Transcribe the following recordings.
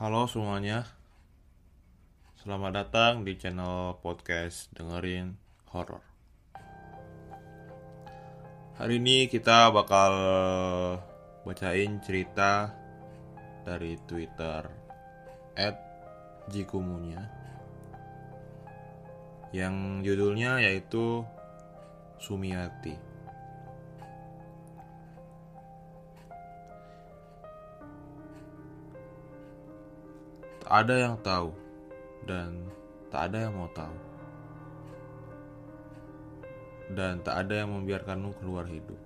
Halo semuanya, selamat datang di channel podcast dengerin horor. Hari ini kita bakal bacain cerita dari Twitter @jikumunya yang judulnya yaitu Sumiati. Ada yang tahu dan tak ada yang mau tahu. Dan tak ada yang membiarkanmu keluar hidup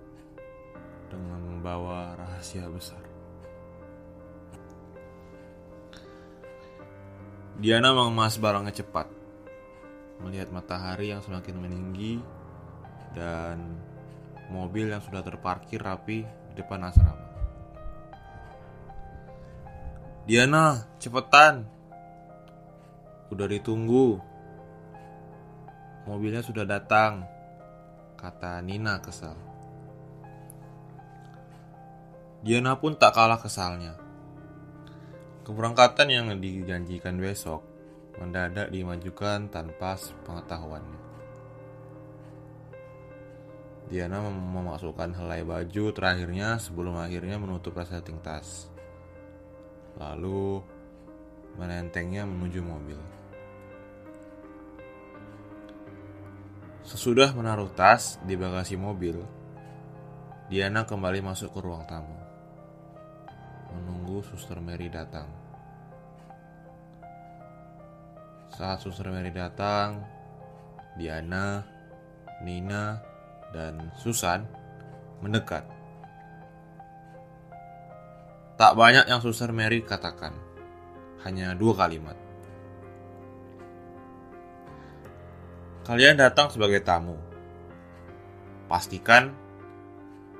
dengan membawa rahasia besar. Diana mengemas barangnya cepat, melihat matahari yang semakin meninggi dan mobil yang sudah terparkir rapi di depan asrama. Diana, cepetan. Udah ditunggu. Mobilnya sudah datang, kata Nina kesal. Diana pun tak kalah kesalnya. Keberangkatan yang dijanjikan besok mendadak dimajukan tanpa pengetahuannya. Diana memasukkan helai baju terakhirnya sebelum akhirnya menutup resleting tas lalu menentengnya menuju mobil. Sesudah menaruh tas di bagasi mobil, Diana kembali masuk ke ruang tamu, menunggu Suster Mary datang. Saat Suster Mary datang, Diana, Nina, dan Susan mendekat. Tak banyak yang Suster Mary katakan, hanya dua kalimat. Kalian datang sebagai tamu. Pastikan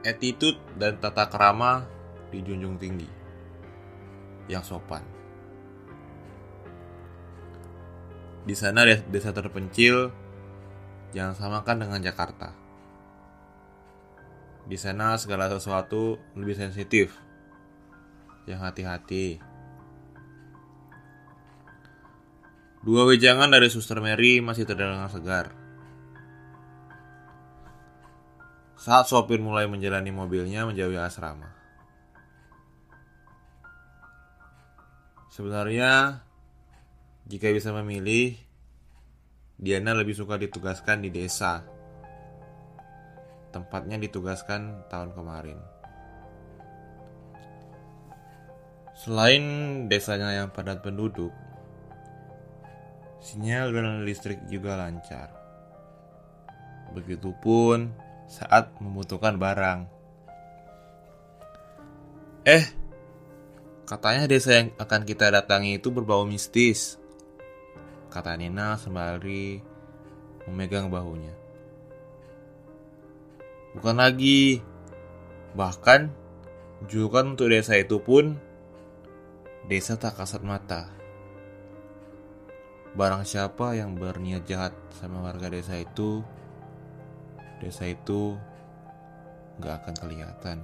attitude dan tata kerama dijunjung tinggi. Yang sopan. Di sana desa terpencil jangan samakan dengan Jakarta. Di sana segala sesuatu lebih sensitif yang hati-hati. Dua wejangan dari Suster Mary masih terdengar segar. Saat sopir mulai menjalani mobilnya menjauhi asrama. Sebenarnya, jika bisa memilih, Diana lebih suka ditugaskan di desa. Tempatnya ditugaskan tahun kemarin. Selain desanya yang padat penduduk, sinyal dan listrik juga lancar. Begitupun saat membutuhkan barang. Eh, katanya desa yang akan kita datangi itu berbau mistis. Kata Nina sembari memegang bahunya. Bukan lagi, bahkan julukan untuk desa itu pun Desa tak kasat mata. Barang siapa yang berniat jahat sama warga desa itu, desa itu gak akan kelihatan.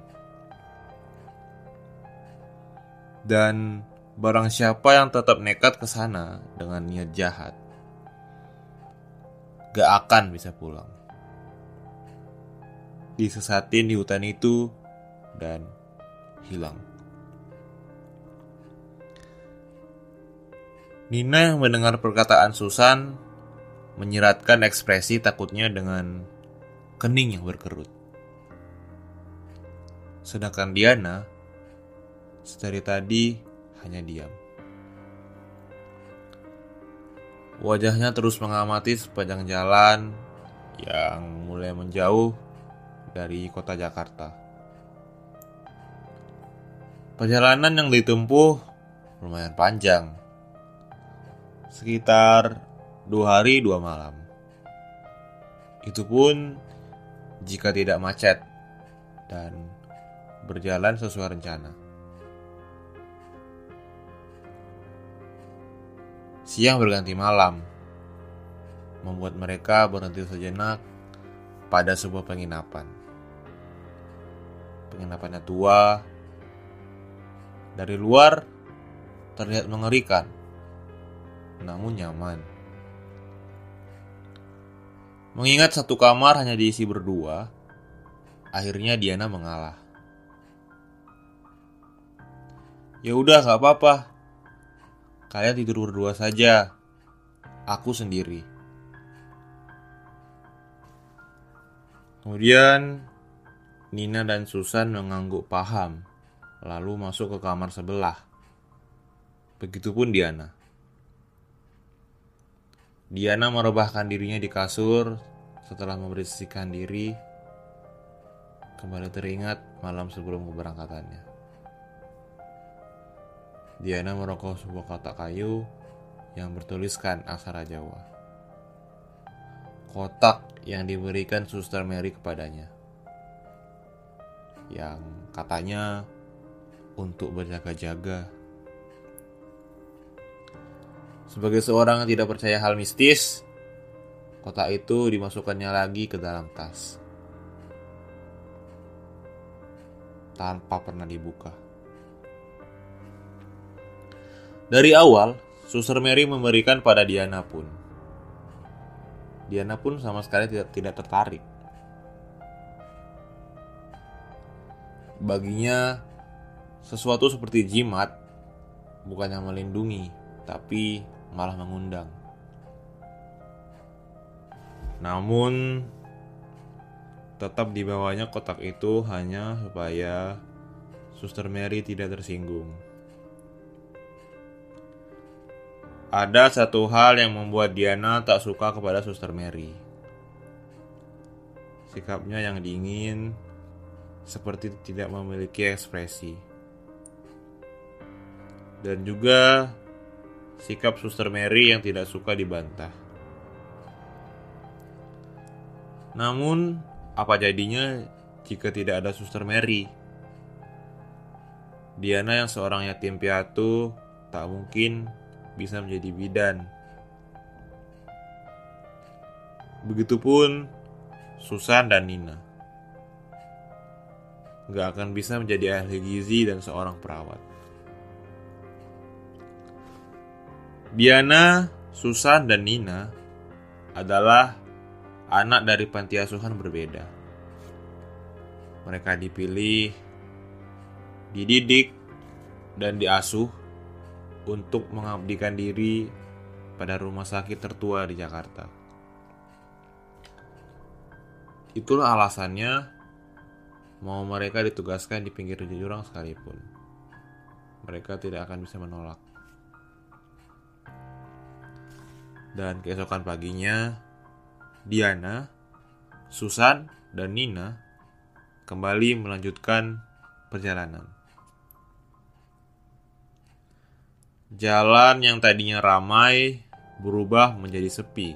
Dan barang siapa yang tetap nekat ke sana dengan niat jahat, gak akan bisa pulang. Disesatin di hutan itu dan hilang. Nina mendengar perkataan Susan menyeratkan ekspresi takutnya dengan kening yang berkerut. Sedangkan Diana sedari tadi hanya diam. Wajahnya terus mengamati sepanjang jalan yang mulai menjauh dari kota Jakarta. Perjalanan yang ditempuh lumayan panjang sekitar dua hari dua malam. Itu pun jika tidak macet dan berjalan sesuai rencana. Siang berganti malam, membuat mereka berhenti sejenak pada sebuah penginapan. Penginapannya tua, dari luar terlihat mengerikan, namun nyaman. Mengingat satu kamar hanya diisi berdua, akhirnya Diana mengalah. Ya udah, gak apa-apa. Kalian tidur berdua saja. Aku sendiri. Kemudian Nina dan Susan mengangguk paham, lalu masuk ke kamar sebelah. Begitupun Diana. Diana merebahkan dirinya di kasur setelah membersihkan diri. Kembali teringat malam sebelum keberangkatannya. Diana merokok sebuah kotak kayu yang bertuliskan aksara Jawa. Kotak yang diberikan Suster Mary kepadanya. Yang katanya untuk berjaga-jaga. Sebagai seorang yang tidak percaya hal mistis, kotak itu dimasukkannya lagi ke dalam tas. Tanpa pernah dibuka. Dari awal, Suster Mary memberikan pada Diana pun Diana pun sama sekali tidak, tidak tertarik. Baginya, sesuatu seperti jimat bukannya melindungi, tapi malah mengundang. Namun, tetap dibawanya kotak itu hanya supaya Suster Mary tidak tersinggung. Ada satu hal yang membuat Diana tak suka kepada Suster Mary. Sikapnya yang dingin, seperti tidak memiliki ekspresi. Dan juga sikap Suster Mary yang tidak suka dibantah. Namun, apa jadinya jika tidak ada Suster Mary? Diana yang seorang yatim piatu tak mungkin bisa menjadi bidan. Begitupun Susan dan Nina. Gak akan bisa menjadi ahli gizi dan seorang perawat. Diana, Susan, dan Nina adalah anak dari panti asuhan berbeda. Mereka dipilih, dididik, dan diasuh untuk mengabdikan diri pada rumah sakit tertua di Jakarta. Itulah alasannya mau mereka ditugaskan di pinggir jurang sekalipun. Mereka tidak akan bisa menolak. Dan keesokan paginya, Diana, Susan, dan Nina kembali melanjutkan perjalanan. Jalan yang tadinya ramai berubah menjadi sepi.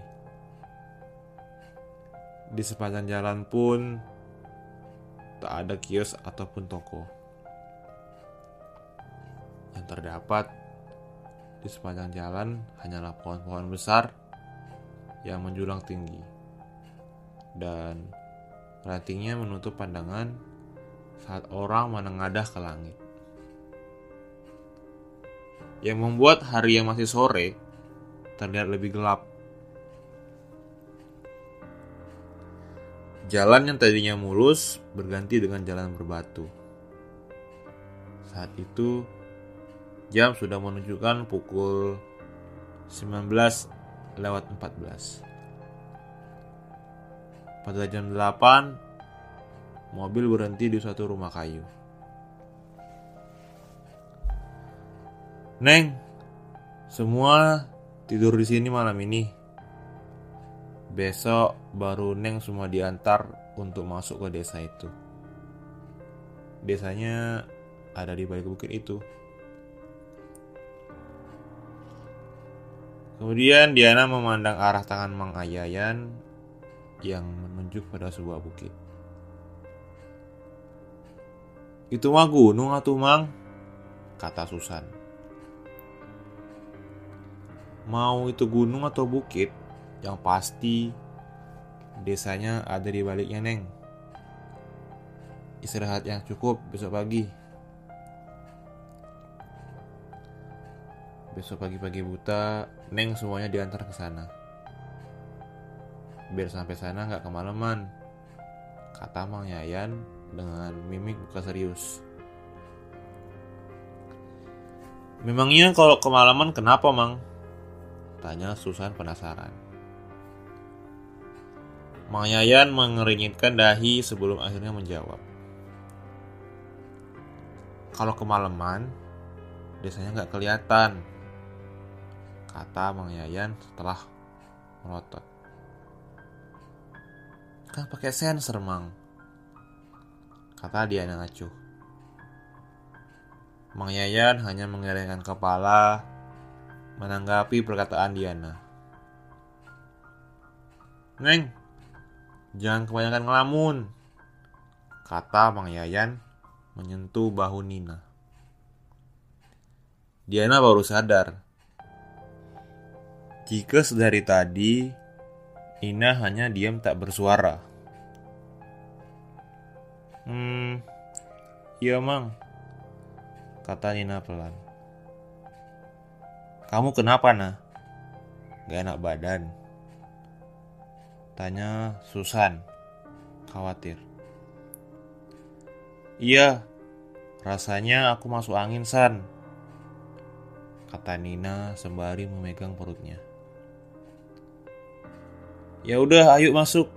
Di sepanjang jalan pun tak ada kios ataupun toko. Yang terdapat di sepanjang jalan hanyalah pohon-pohon besar yang menjulang tinggi. Dan rantingnya menutup pandangan saat orang menengadah ke langit yang membuat hari yang masih sore terlihat lebih gelap. Jalan yang tadinya mulus berganti dengan jalan berbatu. Saat itu, jam sudah menunjukkan pukul 19 lewat 14. Pada jam 8, mobil berhenti di suatu rumah kayu. Neng, semua tidur di sini malam ini. Besok baru Neng semua diantar untuk masuk ke desa itu. Desanya ada di balik bukit itu. Kemudian Diana memandang arah tangan Mang Ayayan yang menunjuk pada sebuah bukit. Itu mah gunung atuh Mang, kata Susan. Mau itu gunung atau bukit, yang pasti desanya ada di baliknya, Neng. Istirahat yang cukup besok pagi. Besok pagi-pagi buta, Neng semuanya diantar ke sana. Biar sampai sana nggak kemalaman, kata Mang Yayan dengan mimik buka serius. Memangnya kalau kemalaman kenapa, Mang? Tanya Susan penasaran. Mang Yayan mengeringitkan dahi sebelum akhirnya menjawab. Kalau kemalaman, desanya nggak kelihatan, kata Mang Yayan setelah melotot. Kan pakai sensor, Mang, kata Diana acuh. Mang Yayan hanya mengelengkan kepala menanggapi perkataan Diana. Neng, jangan kebanyakan ngelamun, kata Mang Yayan menyentuh bahu Nina. Diana baru sadar. Jika sedari tadi, Nina hanya diam tak bersuara. Hmm, iya mang, kata Nina pelan. Kamu kenapa, Nah? Gak enak badan. Tanya Susan, khawatir. Iya, rasanya aku masuk angin, San. Kata Nina sembari memegang perutnya. Ya udah, ayo masuk.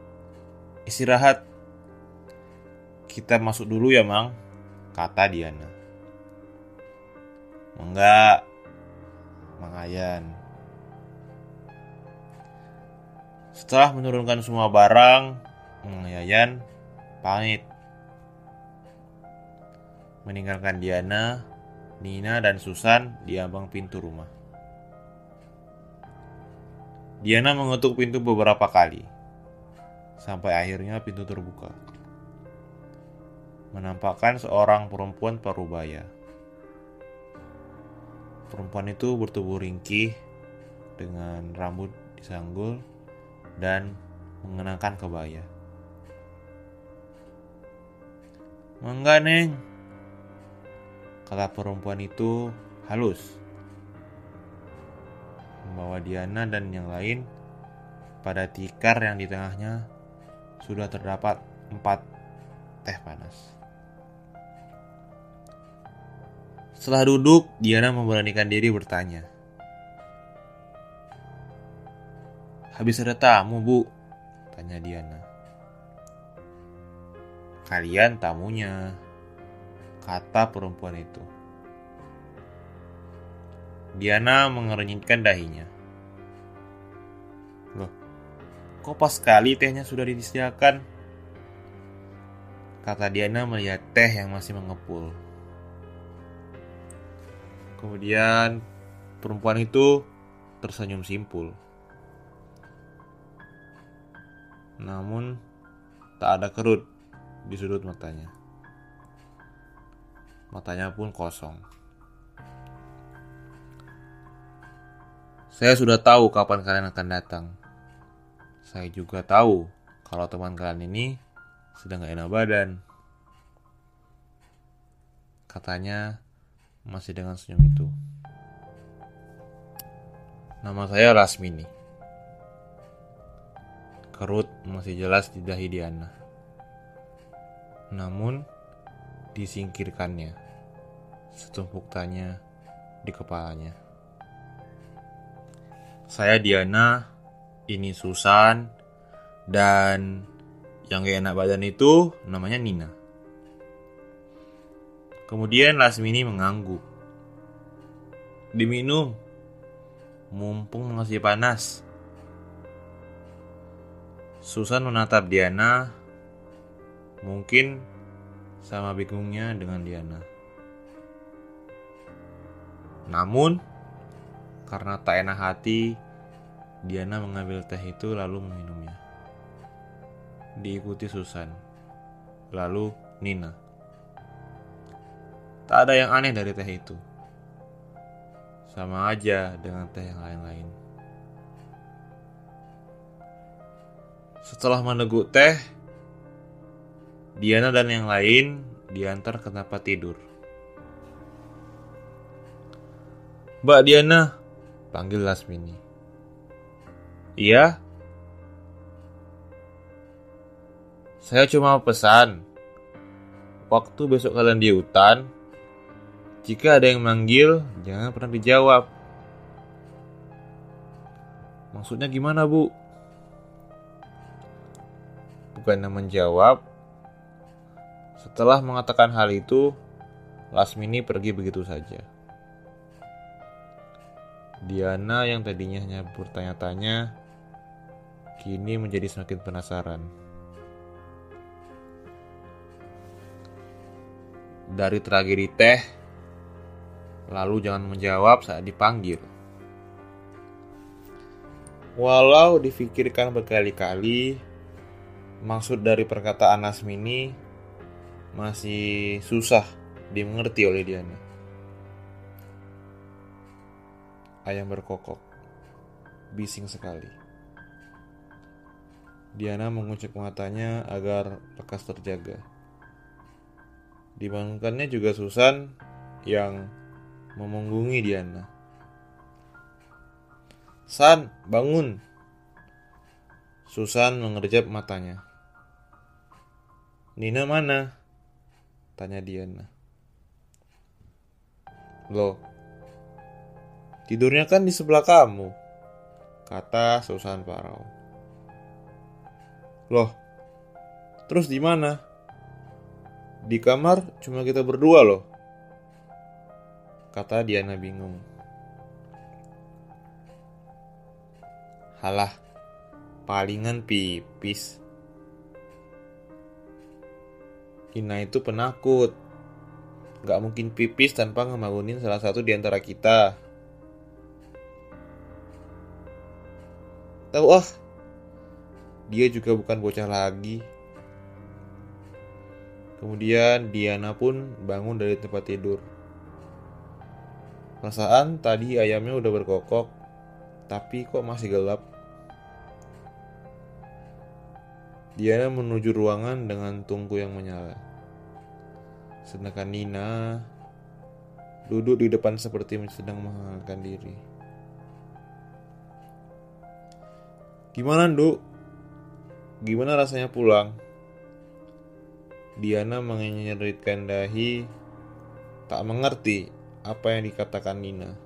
Istirahat. Kita masuk dulu ya, Mang, kata Diana. Enggak. Mangayan. Setelah menurunkan semua barang, Mangayan pamit. Meninggalkan Diana, Nina, dan Susan di ambang pintu rumah. Diana mengetuk pintu beberapa kali, sampai akhirnya pintu terbuka. Menampakkan seorang perempuan parubaya. Perempuan itu bertubuh ringkih dengan rambut disanggul dan mengenakan kebaya. Mangga, Neng. Kata perempuan itu halus. Membawa Diana dan yang lain pada tikar yang di tengahnya sudah terdapat empat teh panas. Setelah duduk, Diana memberanikan diri bertanya. Habis ada tamu, Bu? Tanya Diana. Kalian tamunya, kata perempuan itu. Diana mengerenyitkan dahinya. Loh, kok pas sekali tehnya sudah disediakan? Kata Diana melihat teh yang masih mengepul. Kemudian perempuan itu tersenyum simpul. Namun tak ada kerut di sudut matanya. Matanya pun kosong. Saya sudah tahu kapan kalian akan datang. Saya juga tahu kalau teman kalian ini sedang gak enak badan. Katanya masih dengan senyum itu. Nama saya Lasmini. Kerut masih jelas di dahi Diana. Namun, disingkirkannya setumpuk tanya di kepalanya. Saya Diana, ini Susan, dan yang gak enak badan itu namanya Nina. Kemudian Lasmini mengangguk. Diminum, mumpung masih panas. Susan menatap Diana, mungkin sama bingungnya dengan Diana. Namun, karena tak enak hati, Diana mengambil teh itu lalu meminumnya. Diikuti Susan, lalu Nina. Tak ada yang aneh dari teh itu. Sama aja dengan teh yang lain-lain. Setelah meneguk teh, Diana dan yang lain diantar ke tempat tidur. Mbak Diana, panggil Lasmini. Iya? Saya cuma pesan, waktu besok kalian di hutan, jika ada yang manggil, jangan pernah dijawab. Maksudnya gimana, Bu? Bukannya menjawab. Setelah mengatakan hal itu, Lasmini pergi begitu saja. Diana yang tadinya hanya bertanya-tanya, kini menjadi semakin penasaran. Dari tragedi teh, lalu jangan menjawab saat dipanggil. Walau difikirkan berkali-kali, maksud dari perkataan Nasmini masih susah dimengerti oleh Diana. Ayam berkokok, bising sekali. Diana mengucek matanya agar lekas terjaga. Dibangunkannya juga Susan yang memunggungi Diana. San, bangun. Susan mengerjap matanya. Nina mana? Tanya Diana. Loh, tidurnya kan di sebelah kamu, kata Susan Parau. Loh, terus di mana? Di kamar cuma kita berdua loh kata Diana bingung. Halah, palingan pipis. Ina itu penakut. Gak mungkin pipis tanpa ngebangunin salah satu di antara kita. Tahu ah, dia juga bukan bocah lagi. Kemudian Diana pun bangun dari tempat tidur. Perasaan tadi ayamnya udah berkokok, tapi kok masih gelap. Diana menuju ruangan dengan tungku yang menyala. Sedangkan Nina duduk di depan seperti sedang menghangatkan diri. Gimana, Nduk? Gimana rasanya pulang? Diana mengenyeritkan dahi, tak mengerti apa yang dikatakan Nina.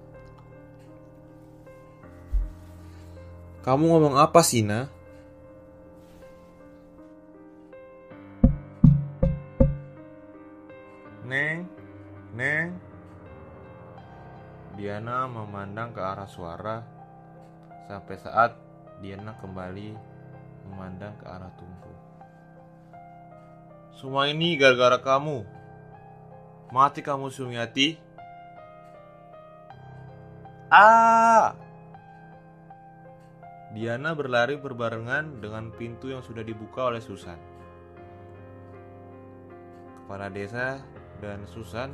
Kamu ngomong apa sih, Nina? Neng, Neng. Diana memandang ke arah suara sampai saat Diana kembali memandang ke arah tungku. Semua ini gara-gara kamu. Mati kamu Sumiati. Ah! Diana berlari berbarengan dengan pintu yang sudah dibuka oleh Susan. Kepala desa dan Susan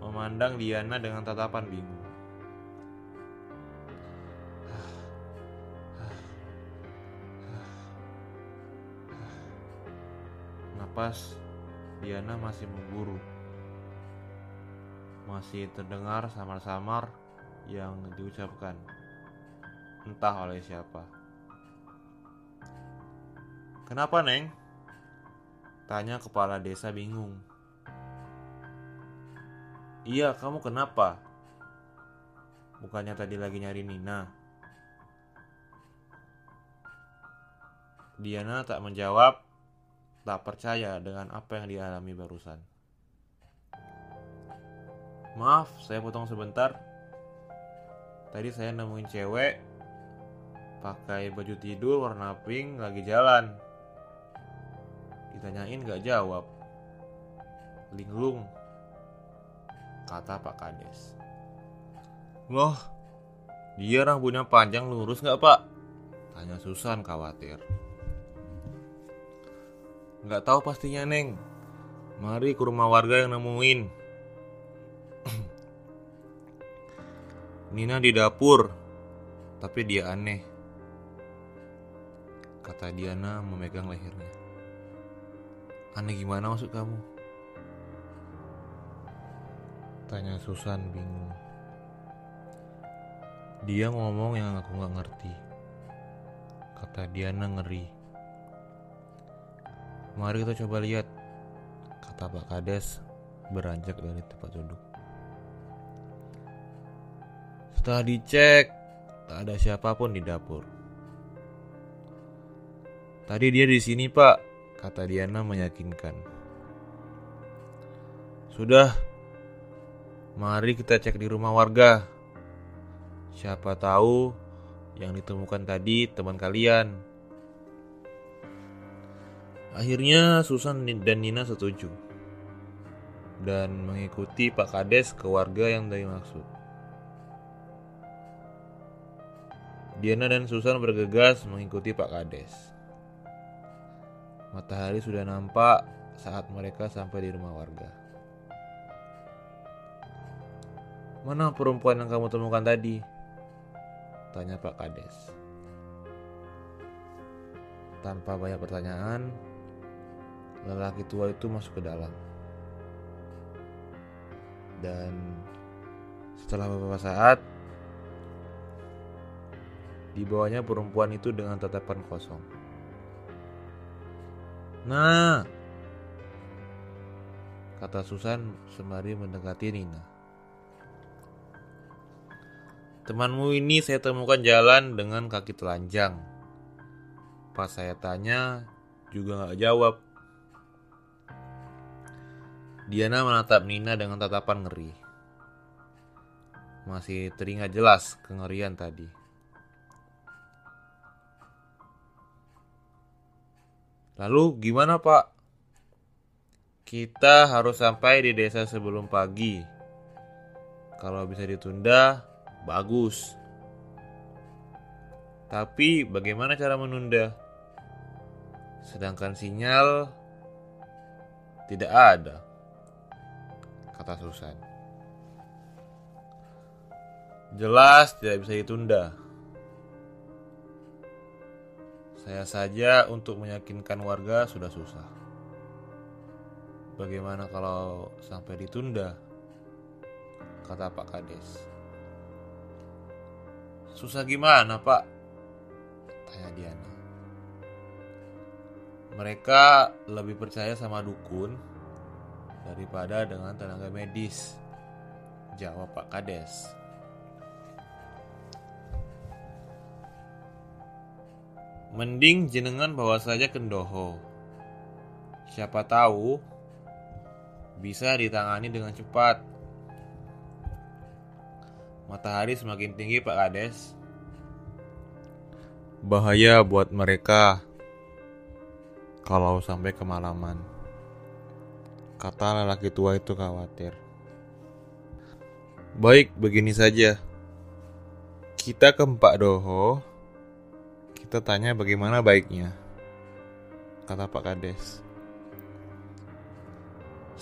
memandang Diana dengan tatapan bingung. Napas Diana masih memburu. Masih terdengar samar-samar yang diucapkan entah oleh siapa. Kenapa, Neng? Tanya kepala desa bingung. Iya, kamu kenapa? Bukannya tadi lagi nyari Nina. Diana tak menjawab, tak percaya dengan apa yang dialami barusan. Maaf, saya potong sebentar. Tadi saya nemuin cewek pakai baju tidur warna pink lagi jalan. Ditanyain gak jawab. Linglung, kata Pak Kades. Loh, dia rambutnya panjang lurus gak pak? Tanya Susan khawatir. Gak tahu pastinya Neng. Mari ke rumah warga yang nemuin. Nina di dapur, tapi dia aneh. Kata Diana memegang lehernya. Aneh gimana maksud kamu? Tanya Susan bingung. Dia ngomong yang aku nggak ngerti. Kata Diana ngeri. Mari kita coba lihat, kata Pak Kades beranjak dari tempat duduk. Setelah dicek, tak ada siapa pun di dapur. Tadi dia di sini, Pak, kata Diana meyakinkan. Sudah, mari kita cek di rumah warga. Siapa tahu yang ditemukan tadi teman kalian. Akhirnya Susan dan Nina setuju dan mengikuti Pak Kades ke warga yang dari maksud. Diana dan Susan bergegas mengikuti Pak Kades. Matahari sudah nampak saat mereka sampai di rumah warga. Mana perempuan yang kamu temukan tadi? Tanya Pak Kades. Tanpa banyak pertanyaan, lelaki tua itu masuk ke dalam. Dan setelah beberapa saat, dibawanya perempuan itu dengan tatapan kosong. Nah, kata Susan sembari mendekati Nina. Temanmu ini saya temukan jalan dengan kaki telanjang. Pas saya tanya, juga gak jawab. Diana menatap Nina dengan tatapan ngeri. Masih teringat jelas kengerian tadi. Lalu gimana pak? Kita harus sampai di desa sebelum pagi. Kalau bisa ditunda, Bagus. Tapi bagaimana cara menunda? Sedangkan sinyal tidak ada, kata Susan. Jelas tidak bisa ditunda. Saya saja untuk meyakinkan warga sudah susah. Bagaimana kalau sampai ditunda? Kata Pak Kades. Susah gimana pak? Tanya Diana. Mereka lebih percaya sama dukun daripada dengan tenaga medis. Jawab Pak Kades. Mending jenengan bawa saja kendoho. Siapa tahu bisa ditangani dengan cepat. Matahari semakin tinggi Pak Kades. Bahaya buat mereka kalau sampai kemalaman. Kata lelaki tua itu khawatir. Baik, begini saja. Kita ke Pak Doho. Kita tanya bagaimana baiknya. Kata Pak Kades.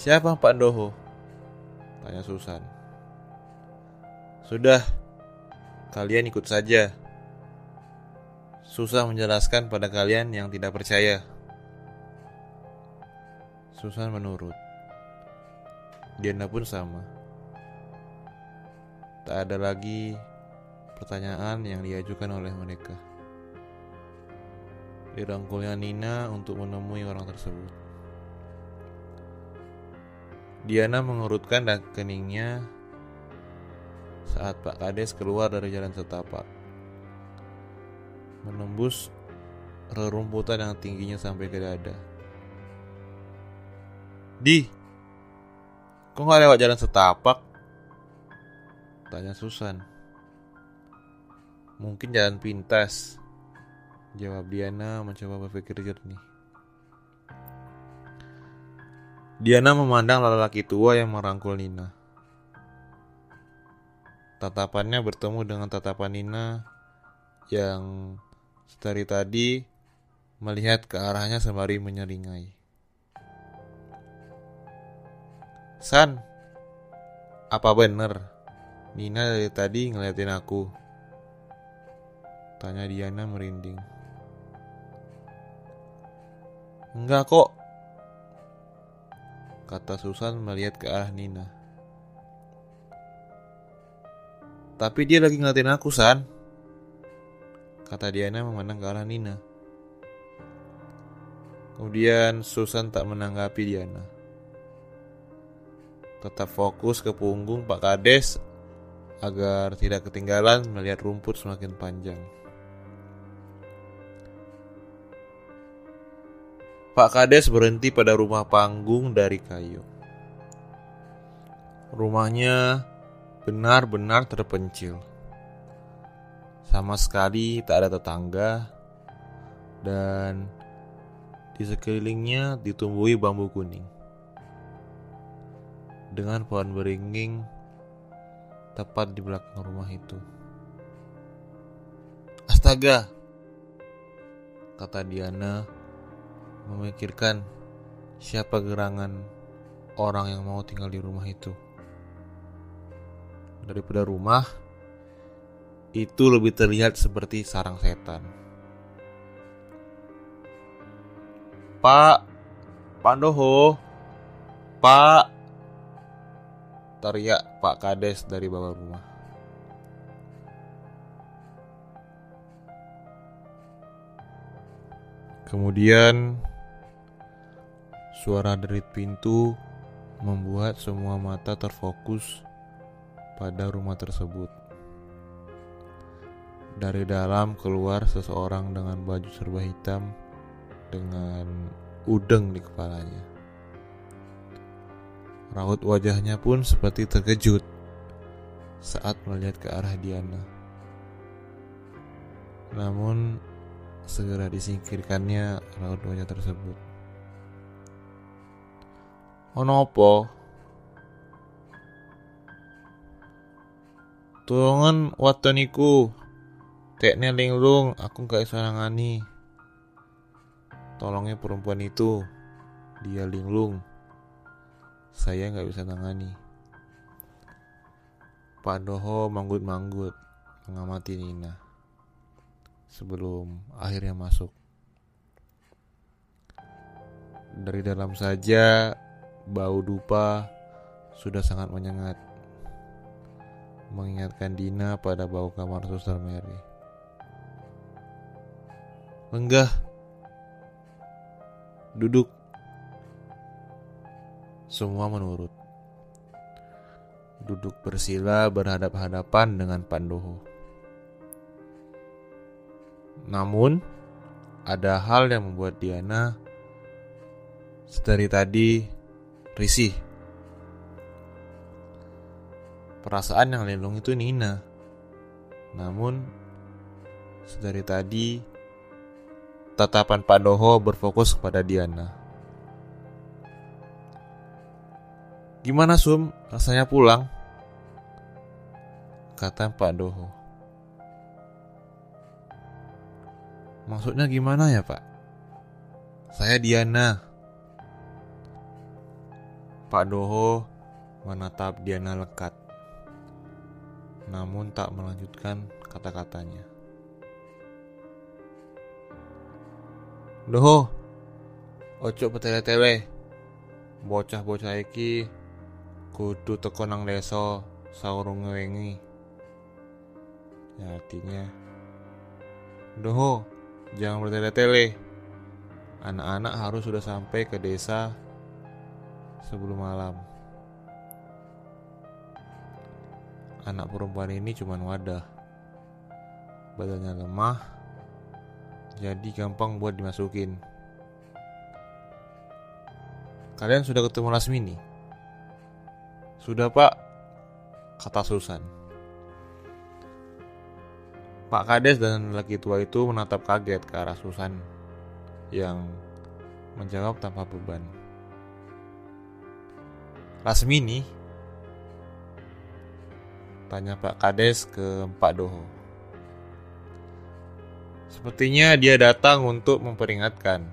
Siapa Pak Doho? Tanya Susan. Sudah, kalian ikut saja. Susah menjelaskan pada kalian yang tidak percaya. Susan menurut. Diana pun sama. Tak ada lagi pertanyaan yang diajukan oleh mereka. Dirangkulnya Nina untuk menemui orang tersebut. Diana mengurutkan keningnya saat Pak Kades keluar dari jalan setapak. Menembus rerumputan yang tingginya sampai ke dada. Di, kok nggak lewat jalan setapak? Tanya Susan. Mungkin jalan pintas. Jawab Diana mencoba berpikir jernih. Diana memandang lelaki tua yang merangkul Nina. Tatapannya bertemu dengan tatapan Nina yang dari tadi melihat ke arahnya sembari menyeringai. San, apa bener? Nina dari tadi ngeliatin aku. Tanya Diana merinding. Enggak kok. Kata Susan melihat ke arah Nina. Tapi dia lagi ngeliatin aku, San. Kata Diana memandang ke arah Nina. Kemudian Susan tak menanggapi Diana. Tetap fokus ke punggung Pak Kades agar tidak ketinggalan melihat rumput semakin panjang. Pak Kades berhenti pada rumah panggung dari kayu. Rumahnya benar-benar terpencil. Sama sekali tak ada tetangga dan di sekelilingnya ditumbuhi bambu kuning. Dengan pohon beringin tepat di belakang rumah itu. Astaga, kata Diana memikirkan siapa gerangan orang yang mau tinggal di rumah itu. Daripada rumah, itu lebih terlihat seperti sarang setan. Pak, Pandoho, Pak, teriak Pak Kades dari bawah rumah. Kemudian Suara derit pintu membuat semua mata terfokus pada rumah tersebut. Dari dalam keluar seseorang dengan baju serba hitam dengan udeng di kepalanya. Raut wajahnya pun seperti terkejut saat melihat ke arah Diana. Namun segera disingkirkannya raut wajah tersebut. Ono apa? Tulungan waton iku. Tekne linglung, aku gak iso nangani. Tolongnya perempuan itu. Dia linglung. Saya gak bisa nangani. Pak Doho manggut-manggut mengamati Nina sebelum akhirnya masuk. Dari dalam saja Bau dupa sudah sangat menyengat, mengingatkan Dina pada bau kamar suster Mary. Enggak, duduk. Semua menurut. Duduk bersila berhadap-hadapan dengan Pandoho. Namun, ada hal yang membuat Diana sedari tadi risih. Perasaan yang lindung itu Nina. Namun, sedari tadi, tatapan Pak Doho berfokus kepada Diana. Gimana Sum, rasanya pulang? Kata Pak Doho. Maksudnya gimana ya Pak? Saya Diana, Pak Doho menatap Diana lekat, namun tak melanjutkan kata-katanya. Doho, ojo petele-tele, bocah-bocah iki kudu teko nang desa saurung wengi. Ya artinya, Doho, jangan bertele-tele. Anak-anak harus sudah sampai ke desa sebelum malam. Anak perempuan ini cuma wadah. Badannya lemah, jadi gampang buat dimasukin. Kalian sudah ketemu Lasmini? Sudah pak, kata Susan. Pak Kades dan laki tua itu menatap kaget ke arah Susan yang menjawab tanpa beban. Lasmini? Tanya Pak Kades ke Pak Doho. Sepertinya dia datang untuk memperingatkan.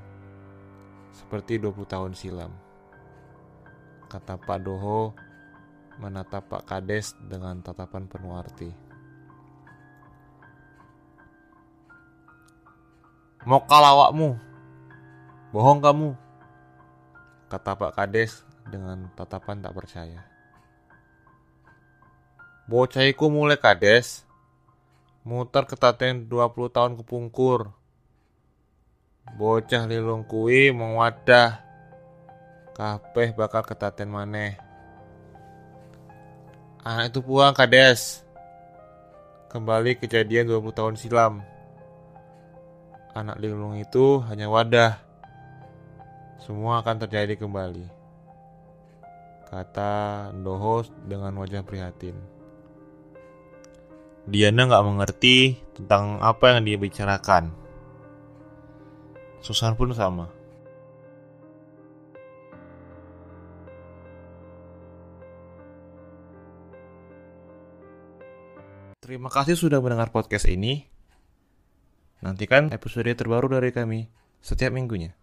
Seperti 20 tahun silam. Kata Pak Doho menatap Pak Kades dengan tatapan penuh arti. Mau kalawakmu, bohong kamu, kata Pak Kades dengan tatapan tak percaya. Bocah iku mulai kades. Muter ketaten 20 tahun kepungkur. Bocah lilung kuwi mau wadah. Kabeh bakal ketaten maneh. Anak itu pulang kades. Kembali kejadian 20 tahun silam. Anak lilung itu hanya wadah. Semua akan terjadi kembali. Kata Ndoho dengan wajah prihatin. Diana nggak mengerti tentang apa yang dia bicarakan. Susan pun sama. Terima kasih sudah mendengar podcast ini. Nantikan episode terbaru dari kami setiap minggunya.